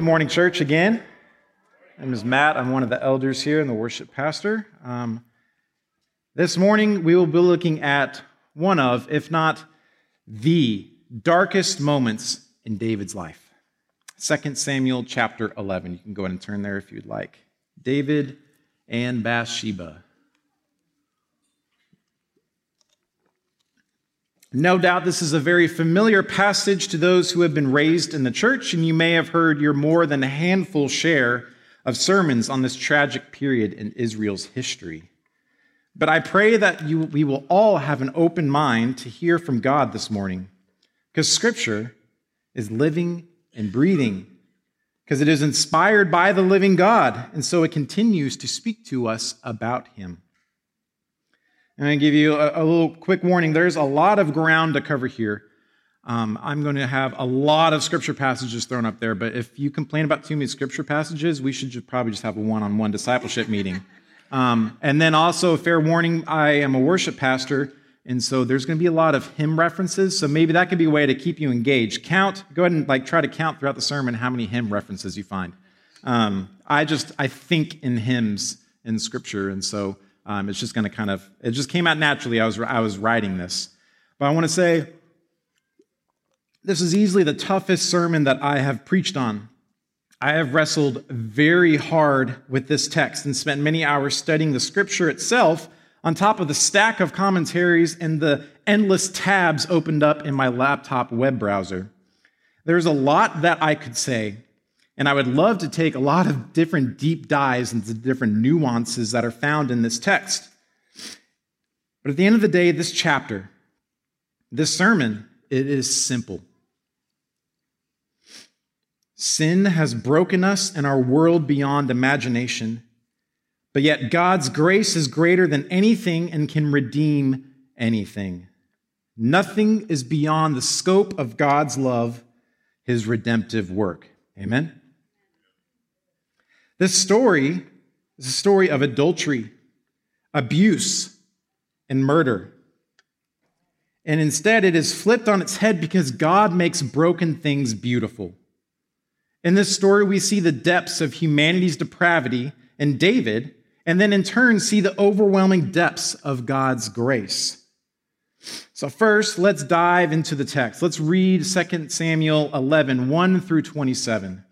good morning, church, again. My name is Matt. I'm one of the elders here and the worship pastor. Um, this morning, we will be looking at one of, if not the darkest moments in David's life. 2 Samuel chapter 11. You can go ahead and turn there if you'd like. David and Bathsheba. No doubt this is a very familiar passage to those who have been raised in the church, and you may have heard your more than a handful share of sermons on this tragic period in Israel's history. But I pray that you, we will all have an open mind to hear from God this morning, because Scripture is living and breathing, because it is inspired by the living God, and so it continues to speak to us about Him. I'm going to give you a, a, little quick warning. There's a lot of ground to cover here. Um, I'm going to have a lot of scripture passages thrown up there, but if you complain about too many scripture passages, we should just probably just have a one on one discipleship meeting. Um, and then also, a fair warning I am a worship pastor, and so there's going to be a lot of hymn references. So maybe that could be a way to keep you engaged. Count, go ahead and like try to count throughout the sermon how many hymn references you find. Um, I just, I think in hymns in scripture, and so um, it's just going to kind of, it just came out naturally. I was, I was writing this. But I want to say, this is easily the toughest sermon that I have preached on. I have wrestled very hard with this text and spent many hours studying the scripture itself on top of the stack of commentaries and the endless tabs opened up in my laptop web browser. There's a lot that I could say, and I would love to take a lot of different deep dives into different nuances that are found in this text. But at the end of the day, this chapter, this sermon, it is simple. Sin has broken us and our world beyond imagination, but yet God's grace is greater than anything and can redeem anything. Nothing is beyond the scope of God's love, his redemptive work. Amen? This story is a story of adultery, abuse, and murder. And instead, it is flipped on its head because God makes broken things beautiful. In this story, we see the depths of humanity's depravity in David, and then in turn, see the overwhelming depths of God's grace. So, first, let's dive into the text. Let's read 2 Samuel 11, 1 through 27.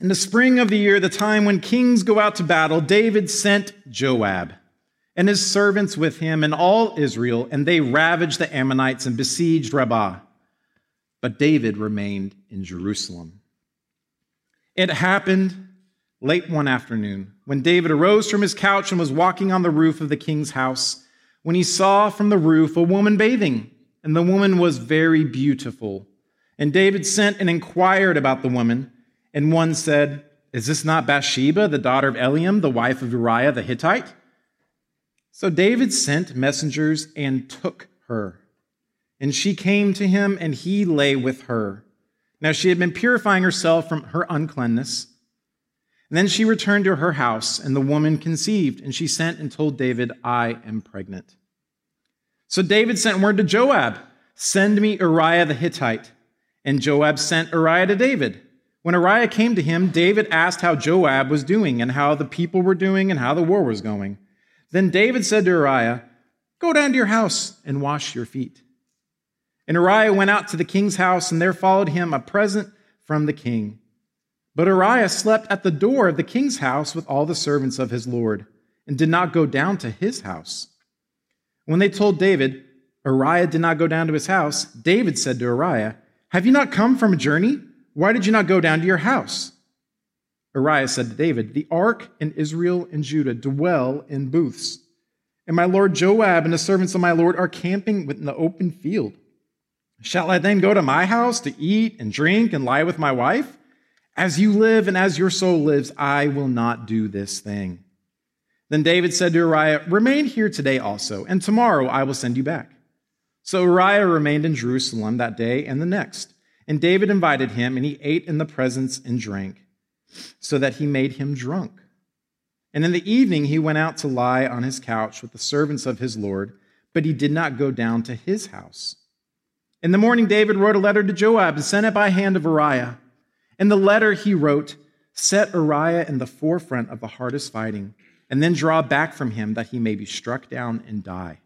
In the spring of the year, the time when kings go out to battle, David sent Joab and his servants with him and all Israel, and they ravaged the Ammonites and besieged Rabbah. But David remained in Jerusalem. It happened late one afternoon when David arose from his couch and was walking on the roof of the king's house when he saw from the roof a woman bathing, and the woman was very beautiful. And David sent and inquired about the woman. And one said, Is this not Bathsheba, the daughter of Eliam, the wife of Uriah the Hittite? So David sent messengers and took her. And she came to him, and he lay with her. Now she had been purifying herself from her uncleanness. And then she returned to her house, and the woman conceived, and she sent and told David, I am pregnant. So David sent word to Joab, Send me Uriah the Hittite. And Joab sent Uriah to David. When Uriah came to him, David asked how Joab was doing and how the people were doing and how the war was going. Then David said to Uriah, Go down to your house and wash your feet. And Uriah went out to the king's house, and there followed him a present from the king. But Uriah slept at the door of the king's house with all the servants of his lord, and did not go down to his house. When they told David, Uriah did not go down to his house, David said to Uriah, Have you not come from a journey? Why did you not go down to your house? Uriah said to David, The ark and Israel and Judah dwell in booths, and my lord Joab and the servants of my lord are camping in the open field. Shall I then go to my house to eat and drink and lie with my wife? As you live and as your soul lives, I will not do this thing. Then David said to Uriah, Remain here today also, and tomorrow I will send you back. So Uriah remained in Jerusalem that day and the next. And David invited him, and he ate in the presence and drank, so that he made him drunk. And in the evening he went out to lie on his couch with the servants of his Lord, but he did not go down to his house. In the morning, David wrote a letter to Joab and sent it by hand of Uriah. In the letter, he wrote, Set Uriah in the forefront of the hardest fighting, and then draw back from him that he may be struck down and die.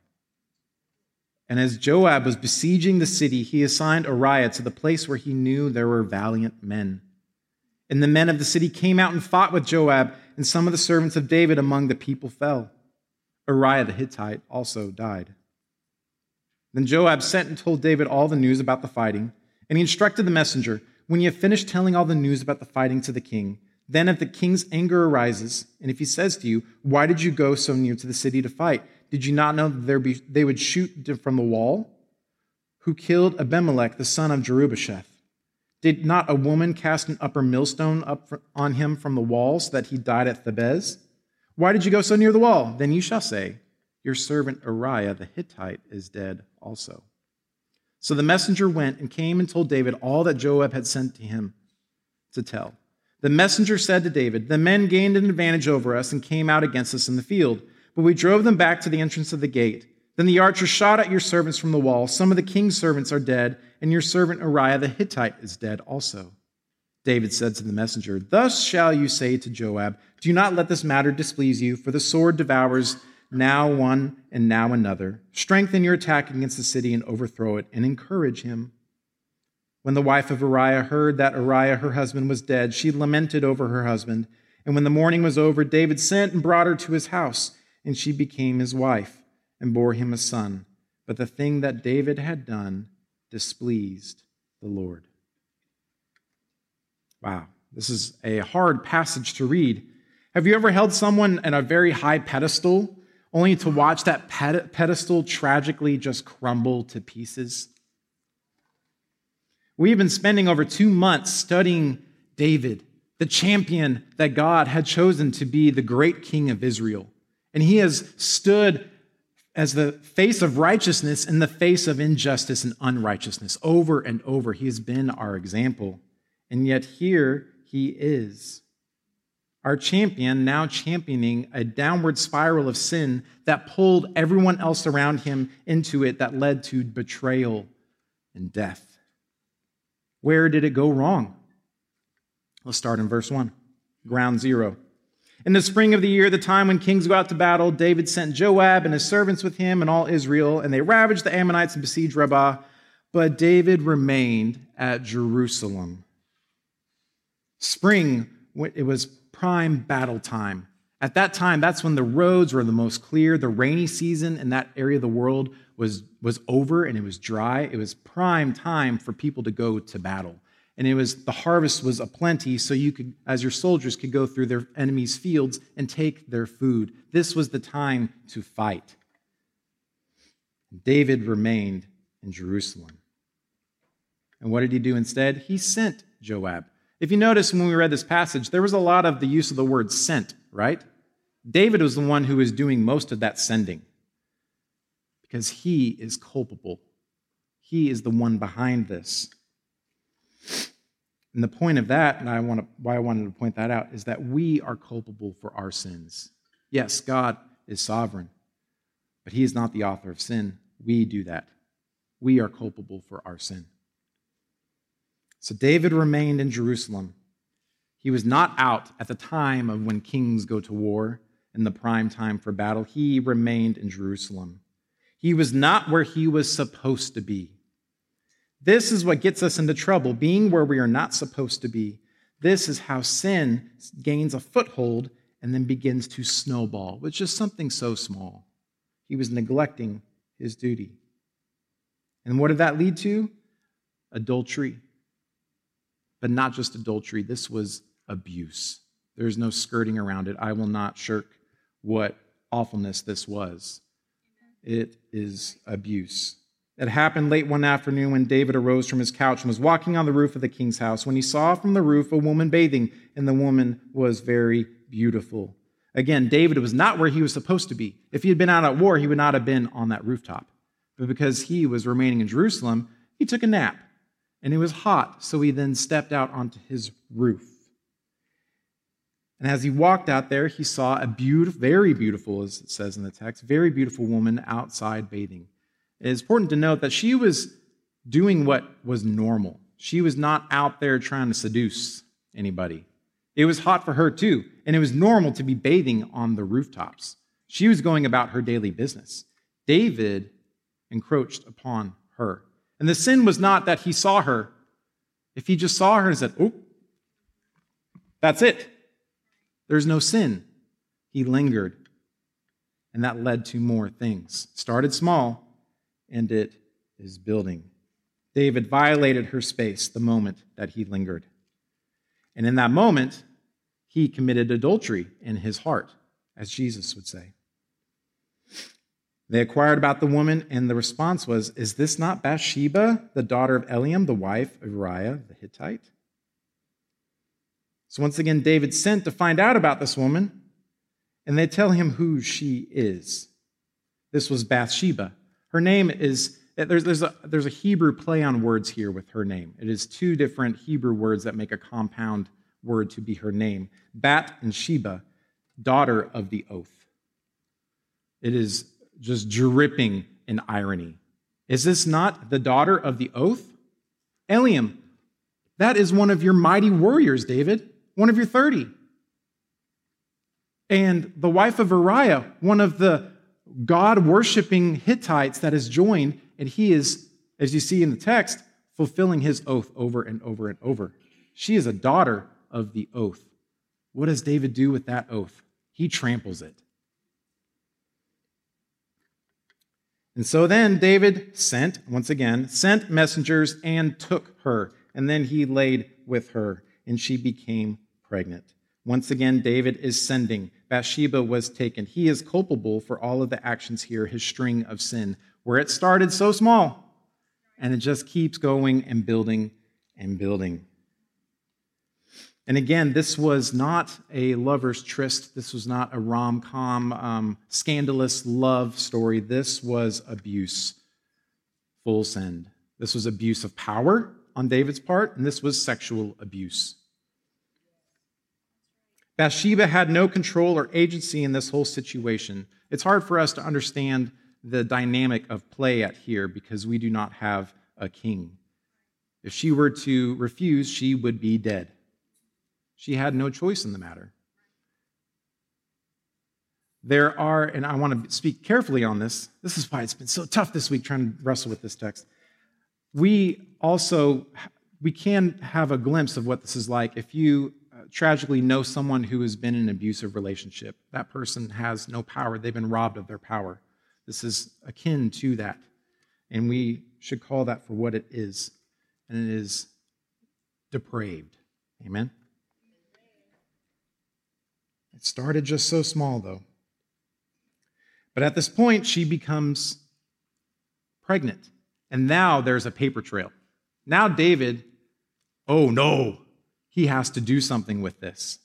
And as Joab was besieging the city, he assigned Uriah to the place where he knew there were valiant men. And the men of the city came out and fought with Joab, and some of the servants of David among the people fell. Uriah the Hittite also died. Then Joab sent and told David all the news about the fighting, and he instructed the messenger When you have finished telling all the news about the fighting to the king, then if the king's anger arises, and if he says to you, Why did you go so near to the city to fight? Did you not know that be, they would shoot from the wall? Who killed Abimelech, the son of Jerubbesheth? Did not a woman cast an upper millstone up on him from the wall so that he died at Thebez? Why did you go so near the wall? Then you shall say, Your servant Uriah the Hittite is dead also. So the messenger went and came and told David all that Joab had sent to him to tell. The messenger said to David, The men gained an advantage over us and came out against us in the field, but we drove them back to the entrance of the gate. Then the archer shot at your servants from the wall. Some of the king's servants are dead, and your servant Uriah the Hittite is dead also. David said to the messenger, Thus shall you say to Joab, Do not let this matter displease you, for the sword devours now one and now another. Strengthen your attack against the city and overthrow it, and encourage him. When the wife of Uriah heard that Uriah, her husband, was dead, she lamented over her husband. And when the mourning was over, David sent and brought her to his house, and she became his wife and bore him a son. But the thing that David had done displeased the Lord. Wow, this is a hard passage to read. Have you ever held someone in a very high pedestal only to watch that pedestal tragically just crumble to pieces? We've been spending over two months studying David, the champion that God had chosen to be the great king of Israel. And he has stood as the face of righteousness in the face of injustice and unrighteousness. Over and over, he has been our example. And yet, here he is. Our champion now championing a downward spiral of sin that pulled everyone else around him into it, that led to betrayal and death. Where did it go wrong? Let's start in verse 1, ground zero. In the spring of the year, the time when kings go out to battle, David sent Joab and his servants with him and all Israel, and they ravaged the Ammonites and besieged Rabbah. But David remained at Jerusalem. Spring, it was prime battle time. At that time, that's when the roads were the most clear. The rainy season in that area of the world was, was over and it was dry. It was prime time for people to go to battle and it was the harvest was aplenty so you could as your soldiers could go through their enemies fields and take their food. This was the time to fight. David remained in jerusalem. And what did he do instead? He sent joab. If you notice when we read this passage there was a lot of the use of the word sent right? David was the one who was doing most of that sending because he is culpable. He is the one behind this and the point of that, and I want to, why I wanted to point that out, is that we are culpable for our sins. Yes, God is sovereign, but He is not the author of sin. We do that. We are culpable for our sin. So David remained in Jerusalem. He was not out at the time of when kings go to war in the prime time for battle. He remained in Jerusalem. He was not where he was supposed to be. This is what gets us into trouble, being where we are not supposed to be. This is how sin gains a foothold and then begins to snowball, which is something so small. He was neglecting his duty. And what did that lead to? Adultery. But not just adultery, this was abuse. There's no skirting around it. I will not shirk what awfulness this was. It is abuse. It happened late one afternoon when David arose from his couch and was walking on the roof of the king's house when he saw from the roof a woman bathing, and the woman was very beautiful. Again, David was not where he was supposed to be. If he had been out at war, he would not have been on that rooftop. But because he was remaining in Jerusalem, he took a nap. And it was hot, so he then stepped out onto his roof. And as he walked out there, he saw a beautiful, very beautiful, as it says in the text, very beautiful woman outside bathing. It is important to note that she was doing what was normal. She was not out there trying to seduce anybody. It was hot for her too, and it was normal to be bathing on the rooftops. She was going about her daily business. David encroached upon her. And the sin was not that he saw her. If he just saw her and said, Oh, that's it. There's no sin. He lingered. And that led to more things. Started small, and it is building. David violated her space the moment that he lingered. And in that moment, he committed adultery in his heart, as Jesus would say. They inquired about the woman, and the response was, Is this not Bathsheba, the daughter of Eliam, the wife of Uriah the Hittite? So once again, David sent to find out about this woman, and they tell him who she is. This was Bathsheba. Her name is, there's, there's, a, there's a Hebrew play on words here with her name. It is two different Hebrew words that make a compound word to be her name Bat and Sheba, daughter of the oath. It is just dripping in irony. Is this not the daughter of the oath? Eliam, that is one of your mighty warriors, David, one of your 30. And the wife of Uriah, one of the God worshiping Hittites that has joined, and he is, as you see in the text, fulfilling his oath over and over and over. She is a daughter of the oath. What does David do with that oath? He tramples it. And so then David sent, once again, sent messengers and took her. And then he laid with her, and she became pregnant. Once again, David is sending. Bathsheba was taken. He is culpable for all of the actions here, his string of sin, where it started so small, and it just keeps going and building and building. And again, this was not a lover's tryst. This was not a rom com, um, scandalous love story. This was abuse, full send. This was abuse of power on David's part, and this was sexual abuse. Bathsheba had no control or agency in this whole situation. It's hard for us to understand the dynamic of play at here because we do not have a king. If she were to refuse, she would be dead. She had no choice in the matter. There are, and I want to speak carefully on this. This is why it's been so tough this week trying to wrestle with this text. We also we can have a glimpse of what this is like if you tragically know someone who has been in an abusive relationship. That person has no power. They've been robbed of their power. This is akin to that. And we should call that for what it is. And it is depraved. Amen. It started just so small, though. But at this point, she becomes pregnant. And now there's a paper trail. Now, David, oh no, he has to do something with this.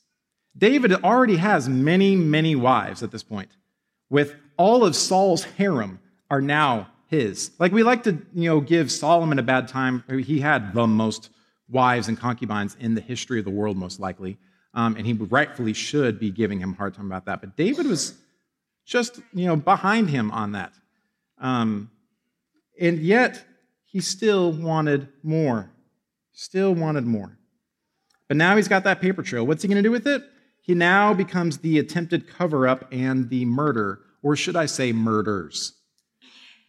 David already has many, many wives at this point, with all of Saul's harem are now his. Like we like to, you know, give Solomon a bad time. He had the most wives and concubines in the history of the world, most likely um, and he rightfully should be giving him a hard time about that. But David was just, you know, behind him on that. Um, and yet, he still wanted more. Still wanted more. But now he's got that paper trail. What's he going to do with it? He now becomes the attempted cover up and the murder, or should I say, murders.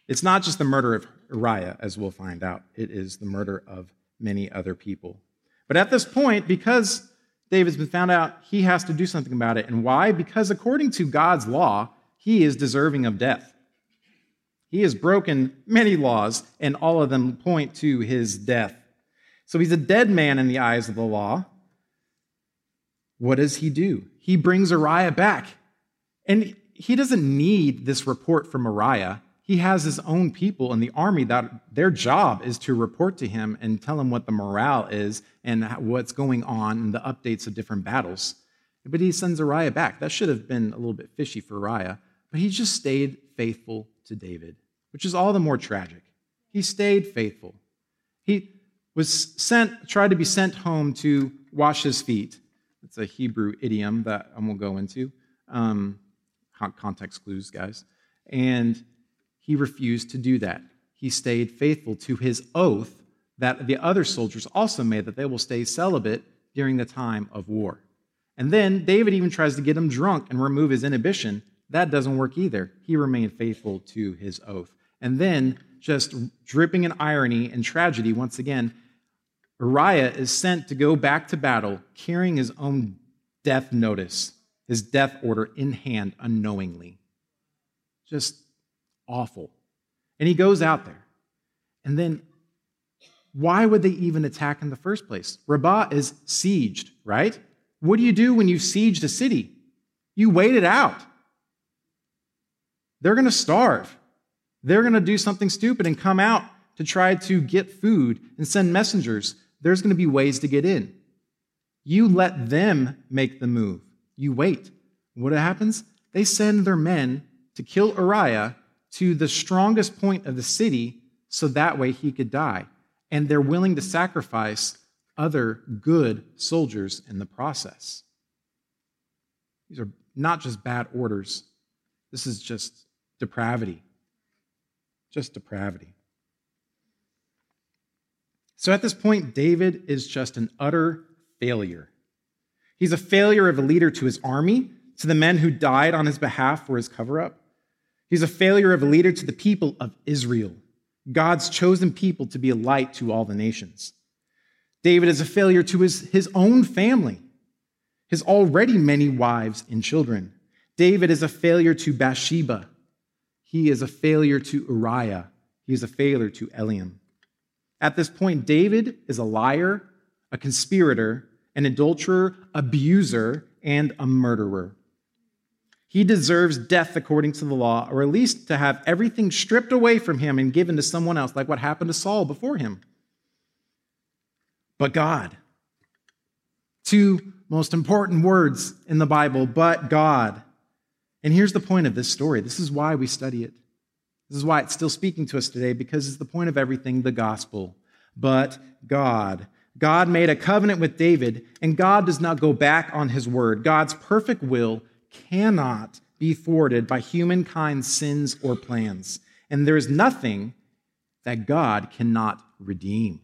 It's not just the murder of Uriah, as we'll find out, it is the murder of many other people. But at this point, because David's been found out, he has to do something about it. And why? Because according to God's law, he is deserving of death. He has broken many laws, and all of them point to his death. So he's a dead man in the eyes of the law. What does he do? He brings Uriah back. And he doesn't need this report from Uriah he has his own people in the army that their job is to report to him and tell him what the morale is and what's going on and the updates of different battles. But he sends Uriah back. That should have been a little bit fishy for Uriah, but he just stayed faithful to David, which is all the more tragic. He stayed faithful. He was sent, tried to be sent home to wash his feet. It's a Hebrew idiom that I won't go into. Um, context clues, guys. And he refused to do that. He he stayed faithful to his oath that the other soldiers also made that they will stay celibate during the time of war. And then David even tries to get him drunk and remove his inhibition. That doesn't work either. He remained faithful to his oath. And then, just dripping in irony and tragedy, once again, Uriah is sent to go back to battle carrying his own death notice, his death order in hand unknowingly. Just awful. And he goes out there. And then, why would they even attack in the first place? Rabbah is sieged, right? What do you do when you siege a city? You wait it out. They're going to starve. They're going to do something stupid and come out to try to get food and send messengers. There's going to be ways to get in. You let them make the move. You wait. What happens? They send their men to kill Uriah to the strongest point of the city so that way he could die. And they're willing to sacrifice other good soldiers in the process. These are not just bad orders, this is just depravity. Just depravity. So at this point, David is just an utter failure. He's a failure of a leader to his army, to the men who died on his behalf for his cover up. He's a failure of a leader to the people of Israel, God's chosen people to be a light to all the nations. David is a failure to his, his own family, his already many wives and children. David is a failure to Bathsheba. He is a failure to Uriah. He is a failure to Eliam. At this point, David is a liar, a conspirator, an adulterer, abuser, and a murderer. He deserves death according to the law, or at least to have everything stripped away from him and given to someone else, like what happened to Saul before him but God. Two most important words in the Bible, but God. And here's the point of this story. This is why we study it. This is why it's still speaking to us today, because it's the point of everything the gospel. But God. God made a covenant with David, and God does not go back on his word. God's perfect will cannot be thwarted by humankind's sins or plans. And there is nothing that God cannot redeem.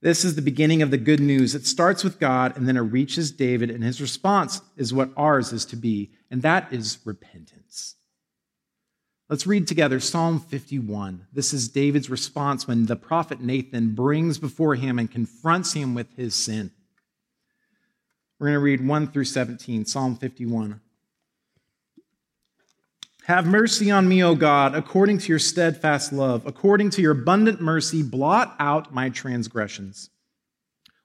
This is the beginning of the good news. It starts with God and then it reaches David, and his response is what ours is to be, and that is repentance. Let's read together Psalm 51. This is David's response when the prophet Nathan brings before him and confronts him with his sin. We're going to read 1 through 17, Psalm 51. Have mercy on me, O God, according to your steadfast love. According to your abundant mercy, blot out my transgressions.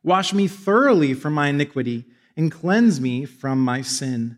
Wash me thoroughly from my iniquity and cleanse me from my sin.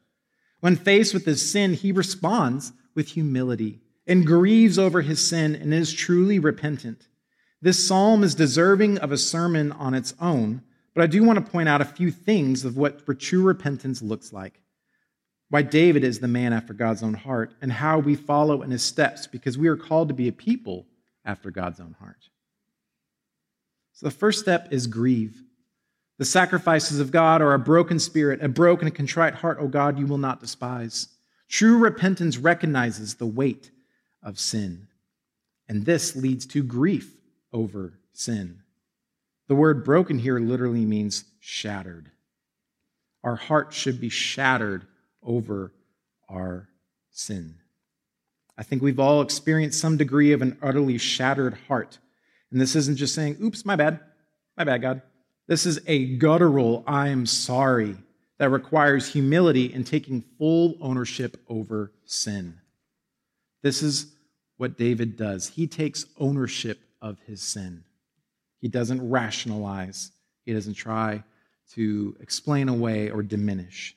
When faced with his sin, he responds with humility and grieves over his sin and is truly repentant. This psalm is deserving of a sermon on its own, but I do want to point out a few things of what true repentance looks like why David is the man after God's own heart, and how we follow in his steps, because we are called to be a people after God's own heart. So the first step is grieve. The sacrifices of God are a broken spirit, a broken and contrite heart, O God, you will not despise. True repentance recognizes the weight of sin, and this leads to grief over sin. The word broken here literally means shattered. Our heart should be shattered over our sin. I think we've all experienced some degree of an utterly shattered heart. And this isn't just saying, oops, my bad, my bad, God. This is a guttural, I'm sorry, that requires humility and taking full ownership over sin. This is what David does. He takes ownership of his sin. He doesn't rationalize, he doesn't try to explain away or diminish.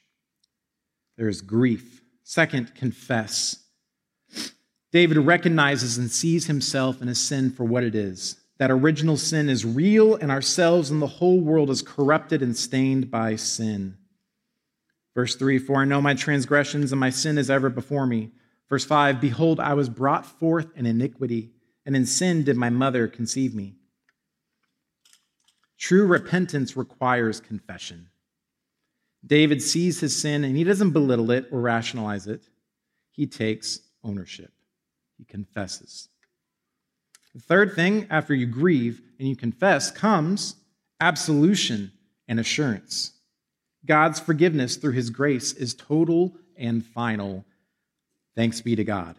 There is grief. Second, confess. David recognizes and sees himself and his sin for what it is. That original sin is real, and ourselves and the whole world is corrupted and stained by sin. Verse 3 For I know my transgressions, and my sin is ever before me. Verse 5 Behold, I was brought forth in iniquity, and in sin did my mother conceive me. True repentance requires confession. David sees his sin and he doesn't belittle it or rationalize it. He takes ownership. He confesses. The third thing, after you grieve and you confess, comes absolution and assurance. God's forgiveness through his grace is total and final. Thanks be to God.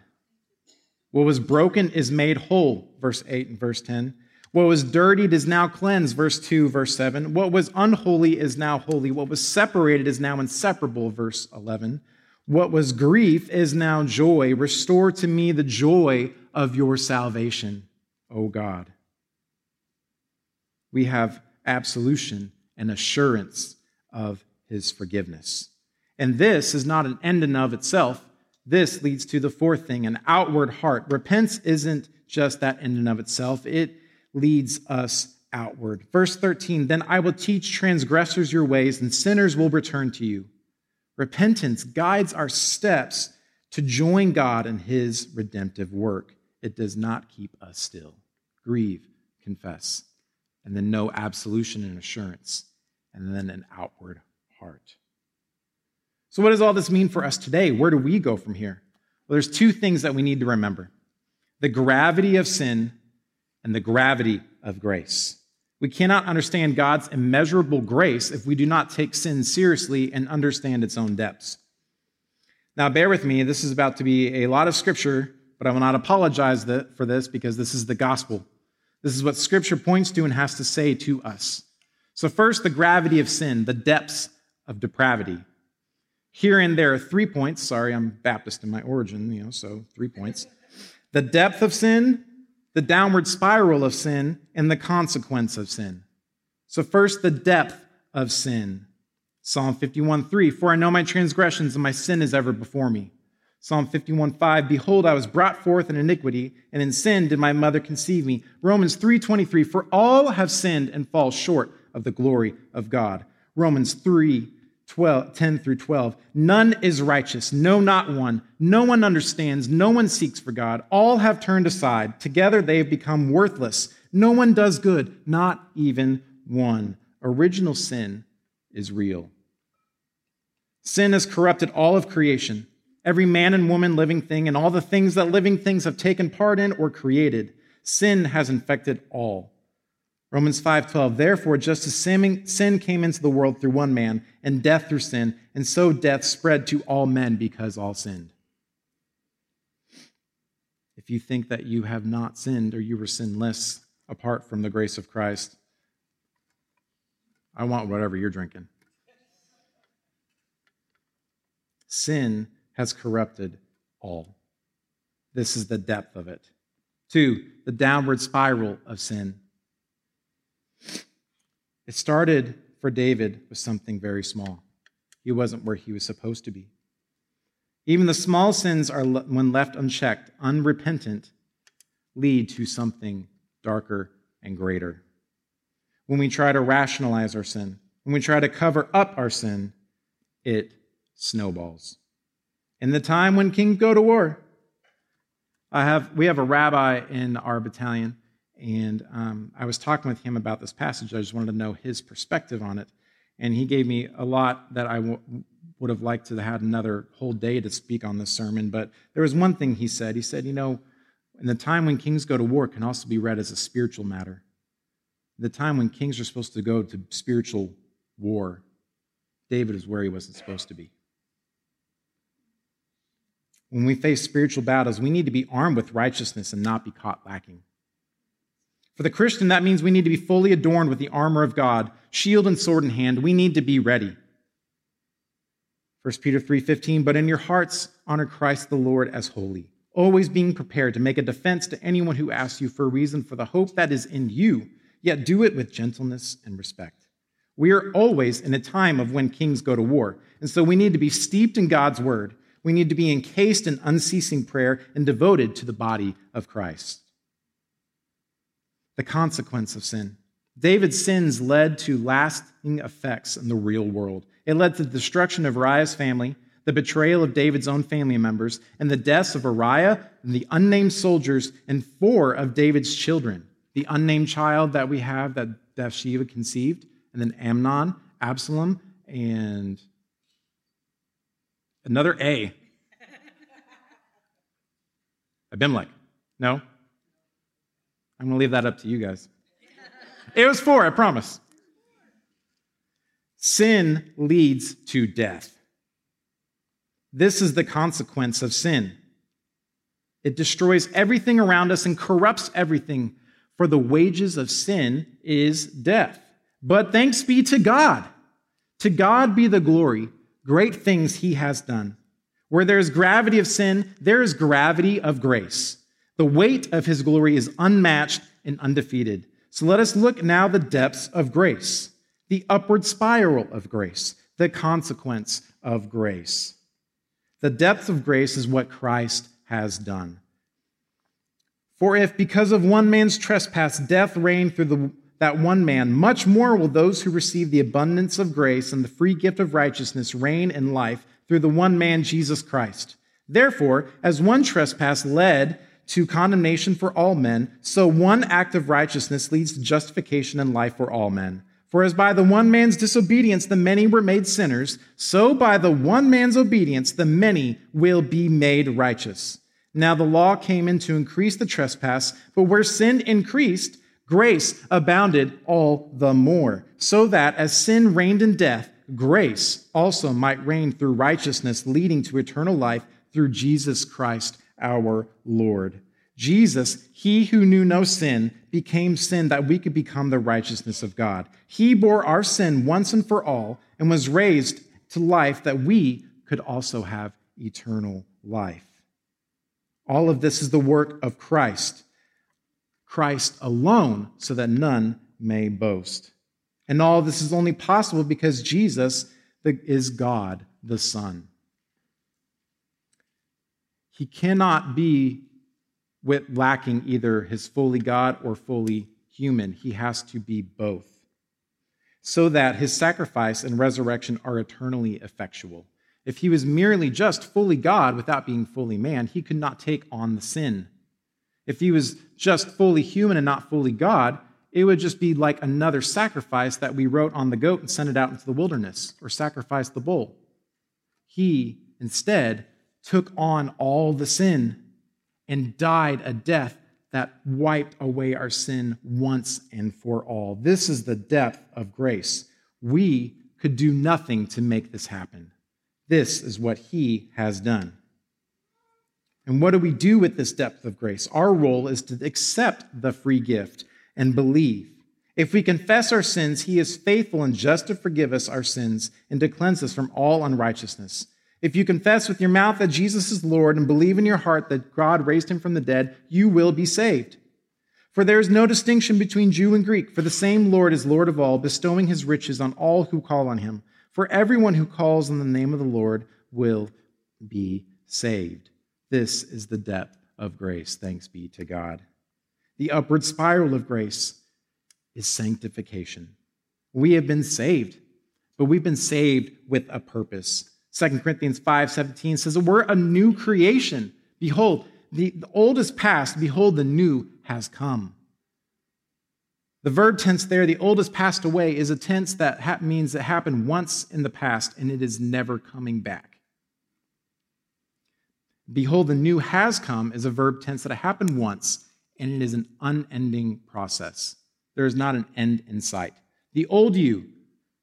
What was broken is made whole, verse 8 and verse 10. What was dirtied is now cleansed, verse 2, verse 7. What was unholy is now holy. What was separated is now inseparable, verse 11. What was grief is now joy. Restore to me the joy of your salvation, O God. We have absolution and assurance of his forgiveness. And this is not an end in of itself. This leads to the fourth thing an outward heart. Repentance isn't just that in and of itself, it leads us outward. Verse 13 Then I will teach transgressors your ways, and sinners will return to you. Repentance guides our steps to join God in his redemptive work. It does not keep us still. Grieve, confess, and then know absolution and assurance, and then an outward heart. So, what does all this mean for us today? Where do we go from here? Well, there's two things that we need to remember the gravity of sin and the gravity of grace. We cannot understand God's immeasurable grace if we do not take sin seriously and understand its own depths. Now, bear with me, this is about to be a lot of scripture, but I will not apologize for this because this is the gospel. This is what scripture points to and has to say to us. So, first, the gravity of sin, the depths of depravity. Here and there are three points. Sorry, I'm Baptist in my origin, you know, so three points. The depth of sin, the downward spiral of sin, and the consequence of sin. So, first, the depth of sin. Psalm 51 3 For I know my transgressions, and my sin is ever before me. Psalm 51 5 Behold, I was brought forth in iniquity, and in sin did my mother conceive me. Romans 3:23 For all have sinned and fall short of the glory of God. Romans 3 12, 10 through 12. None is righteous, no, not one. No one understands, no one seeks for God. All have turned aside. Together they have become worthless. No one does good, not even one. Original sin is real. Sin has corrupted all of creation, every man and woman, living thing, and all the things that living things have taken part in or created. Sin has infected all. Romans 5:12 Therefore just as sin came into the world through one man and death through sin and so death spread to all men because all sinned. If you think that you have not sinned or you were sinless apart from the grace of Christ, I want whatever you're drinking. Sin has corrupted all. This is the depth of it. Two, the downward spiral of sin. It started for David with something very small. He wasn't where he was supposed to be. Even the small sins are, when left unchecked, unrepentant, lead to something darker and greater. When we try to rationalize our sin, when we try to cover up our sin, it snowballs. In the time when kings go to war, I have, we have a rabbi in our battalion, and um, I was talking with him about this passage. I just wanted to know his perspective on it. And he gave me a lot that I w- would have liked to have had another whole day to speak on this sermon. But there was one thing he said. He said, You know, in the time when kings go to war can also be read as a spiritual matter. The time when kings are supposed to go to spiritual war, David is where he wasn't supposed to be. When we face spiritual battles, we need to be armed with righteousness and not be caught lacking. For the Christian, that means we need to be fully adorned with the armor of God, shield and sword in hand. We need to be ready. 1 Peter 3:15, but in your hearts honor Christ the Lord as holy, always being prepared to make a defense to anyone who asks you for a reason for the hope that is in you, yet do it with gentleness and respect. We are always in a time of when kings go to war, and so we need to be steeped in God's word. We need to be encased in unceasing prayer and devoted to the body of Christ. The consequence of sin. David's sins led to lasting effects in the real world. It led to the destruction of Uriah's family, the betrayal of David's own family members, and the deaths of Uriah and the unnamed soldiers and four of David's children. The unnamed child that we have that Bathsheba conceived, and then Amnon, Absalom, and another A. Abimelech. No? I'm going to leave that up to you guys. It was four, I promise. Sin leads to death. This is the consequence of sin. It destroys everything around us and corrupts everything, for the wages of sin is death. But thanks be to God. To God be the glory, great things he has done. Where there is gravity of sin, there is gravity of grace. The weight of his glory is unmatched and undefeated. So let us look now the depths of grace the upward spiral of grace, the consequence of grace. The depth of grace is what Christ has done. For if because of one man's trespass death reigned through the, that one man, much more will those who receive the abundance of grace and the free gift of righteousness reign in life through the one man, Jesus Christ. Therefore, as one trespass led to condemnation for all men, so one act of righteousness leads to justification and life for all men. For as by the one man's disobedience the many were made sinners, so by the one man's obedience the many will be made righteous. Now the law came in to increase the trespass, but where sin increased, grace abounded all the more, so that as sin reigned in death, grace also might reign through righteousness, leading to eternal life through Jesus Christ our Lord. Jesus, he who knew no sin, became sin that we could become the righteousness of God. He bore our sin once and for all and was raised to life that we could also have eternal life. All of this is the work of Christ, Christ alone, so that none may boast. And all this is only possible because Jesus is God the Son. He cannot be with lacking either his fully God or fully human. He has to be both. So that his sacrifice and resurrection are eternally effectual. If he was merely just fully God without being fully man, he could not take on the sin. If he was just fully human and not fully God, it would just be like another sacrifice that we wrote on the goat and sent it out into the wilderness or sacrificed the bull. He instead took on all the sin and died a death that wiped away our sin once and for all. This is the depth of grace. We could do nothing to make this happen. This is what he has done. And what do we do with this depth of grace? Our role is to accept the free gift and believe. If we confess our sins, he is faithful and just to forgive us our sins and to cleanse us from all unrighteousness. If you confess with your mouth that Jesus is Lord and believe in your heart that God raised him from the dead, you will be saved. For there is no distinction between Jew and Greek, for the same Lord is Lord of all, bestowing his riches on all who call on him. For everyone who calls on the name of the Lord will be saved. This is the depth of grace. Thanks be to God. The upward spiral of grace is sanctification. We have been saved, but we've been saved with a purpose. 2 Corinthians 5 17 says, We're a new creation. Behold, the, the old is past, behold, the new has come. The verb tense there, the old has passed away, is a tense that ha- means it happened once in the past and it is never coming back. Behold, the new has come is a verb tense that happened once and it is an unending process. There is not an end in sight. The old you,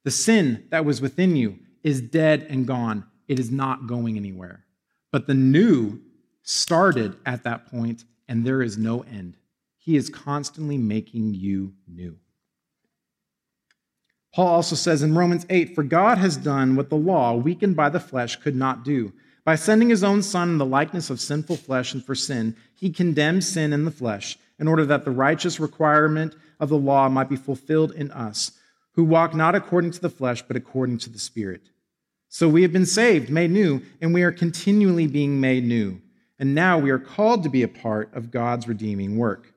the sin that was within you, is dead and gone. It is not going anywhere. But the new started at that point and there is no end. He is constantly making you new. Paul also says in Romans 8 For God has done what the law, weakened by the flesh, could not do. By sending his own Son in the likeness of sinful flesh and for sin, he condemned sin in the flesh, in order that the righteous requirement of the law might be fulfilled in us, who walk not according to the flesh, but according to the Spirit. So we have been saved, made new, and we are continually being made new. And now we are called to be a part of God's redeeming work.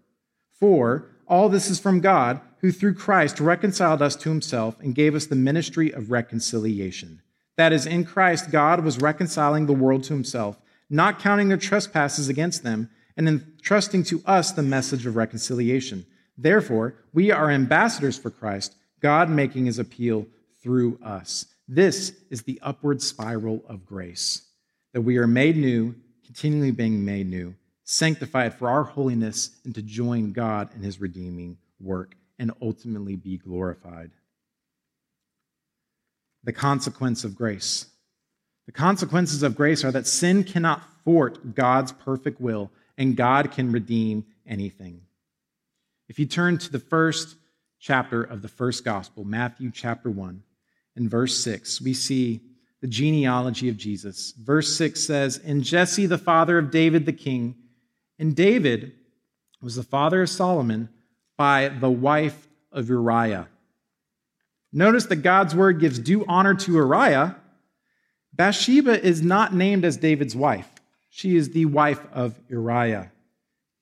For all this is from God, who through Christ reconciled us to himself and gave us the ministry of reconciliation. That is, in Christ, God was reconciling the world to himself, not counting their trespasses against them, and entrusting to us the message of reconciliation. Therefore, we are ambassadors for Christ, God making his appeal through us. This is the upward spiral of grace, that we are made new, continually being made new sanctified for our holiness and to join God in his redeeming work and ultimately be glorified. The consequence of grace. The consequences of grace are that sin cannot thwart God's perfect will, and God can redeem anything. If you turn to the first chapter of the first gospel, Matthew chapter 1, in verse 6, we see the genealogy of Jesus. Verse 6 says, In Jesse, the father of David the king, and David was the father of Solomon by the wife of Uriah. Notice that God's word gives due honor to Uriah. Bathsheba is not named as David's wife, she is the wife of Uriah.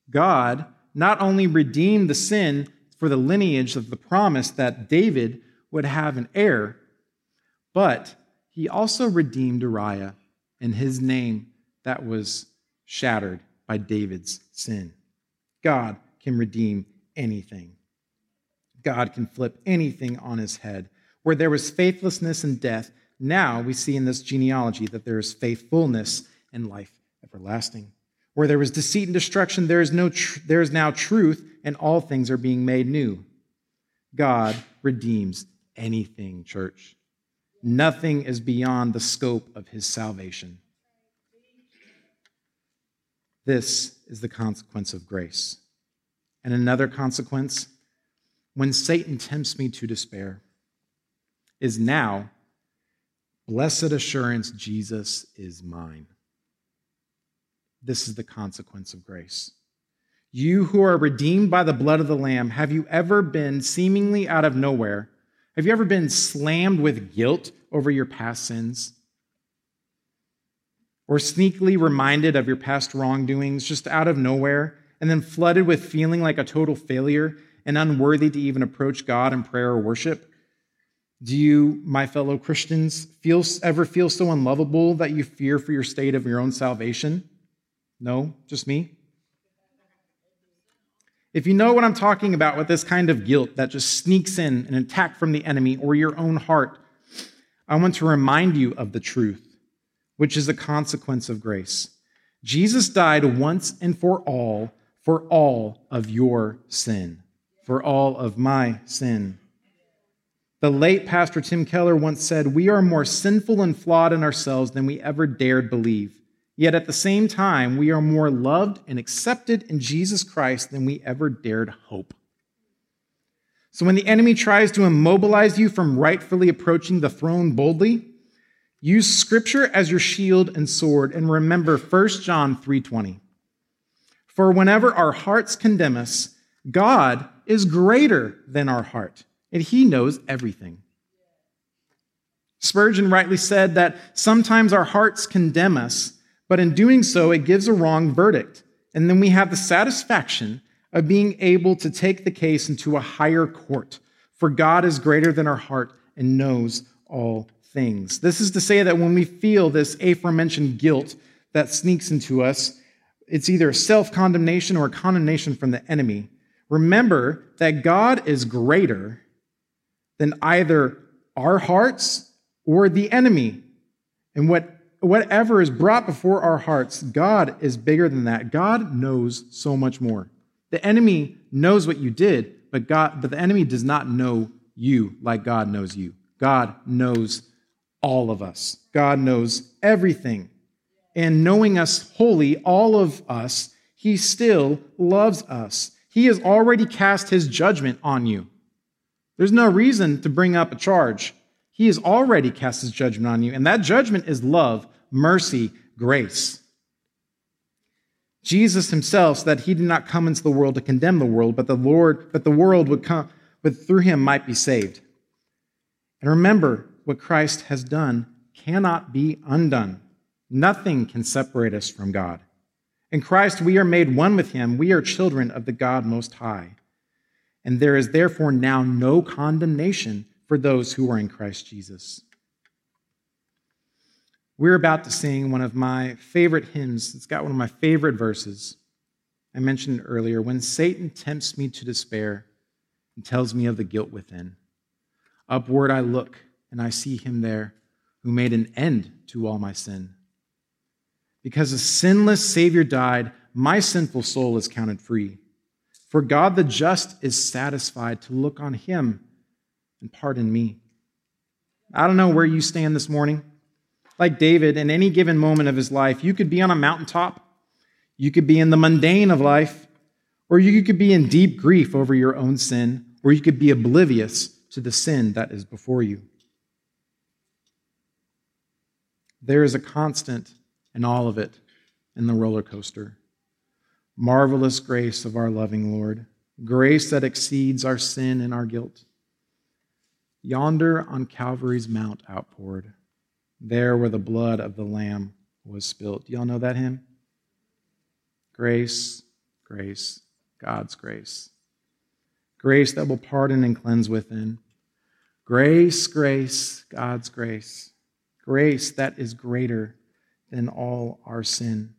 God not only redeemed the sin for the lineage of the promise that David would have an heir, but he also redeemed Uriah and his name that was shattered by David's sin. God can redeem anything. God can flip anything on his head. Where there was faithlessness and death, now we see in this genealogy that there is faithfulness and life everlasting. Where there was deceit and destruction, there is, no tr- there is now truth, and all things are being made new. God redeems anything, church. Nothing is beyond the scope of his salvation. This is the consequence of grace. And another consequence, when Satan tempts me to despair, is now blessed assurance Jesus is mine. This is the consequence of grace. You who are redeemed by the blood of the Lamb, have you ever been seemingly out of nowhere? Have you ever been slammed with guilt over your past sins? or sneakily reminded of your past wrongdoings just out of nowhere, and then flooded with feeling like a total failure and unworthy to even approach God in prayer or worship? Do you, my fellow Christians, feel, ever feel so unlovable that you fear for your state of your own salvation? No, just me? If you know what I'm talking about with this kind of guilt that just sneaks in, an attack from the enemy or your own heart, I want to remind you of the truth which is a consequence of grace. Jesus died once and for all for all of your sin, for all of my sin. The late Pastor Tim Keller once said, We are more sinful and flawed in ourselves than we ever dared believe. Yet at the same time, we are more loved and accepted in Jesus Christ than we ever dared hope. So when the enemy tries to immobilize you from rightfully approaching the throne boldly, Use scripture as your shield and sword and remember 1 John 3:20. For whenever our hearts condemn us, God is greater than our heart, and he knows everything. Spurgeon rightly said that sometimes our hearts condemn us, but in doing so, it gives a wrong verdict. And then we have the satisfaction of being able to take the case into a higher court, for God is greater than our heart and knows all things. This is to say that when we feel this aforementioned guilt that sneaks into us, it's either self condemnation or condemnation from the enemy. Remember that God is greater than either our hearts or the enemy. And what, whatever is brought before our hearts, God is bigger than that. God knows so much more. The enemy knows what you did, but God, but the enemy does not know you like God knows you. God knows all of us. God knows everything. And knowing us wholly, all of us, he still loves us. He has already cast his judgment on you. There's no reason to bring up a charge. He has already cast his judgment on you, and that judgment is love, mercy, grace. Jesus himself said that he did not come into the world to condemn the world, but the Lord, but the world would come, but through him might be saved. And remember, what Christ has done cannot be undone. Nothing can separate us from God. In Christ, we are made one with him. We are children of the God Most High. And there is therefore now no condemnation for those who are in Christ Jesus. We're about to sing one of my favorite hymns. It's got one of my favorite verses. I mentioned earlier when Satan tempts me to despair and tells me of the guilt within. Upward I look, and I see him there who made an end to all my sin. Because a sinless Savior died, my sinful soul is counted free. For God the just is satisfied to look on him and pardon me. I don't know where you stand this morning. Like David, in any given moment of his life, you could be on a mountaintop, you could be in the mundane of life, or you could be in deep grief over your own sin, or you could be oblivious to the sin that is before you. There is a constant in all of it in the roller coaster. Marvelous grace of our loving Lord, grace that exceeds our sin and our guilt. Yonder on Calvary's mount outpoured, there where the blood of the Lamb was spilt. Do y'all know that hymn? Grace, grace, God's grace. Grace that will pardon and cleanse within. Grace, grace, God's grace. Grace that is greater than all our sin.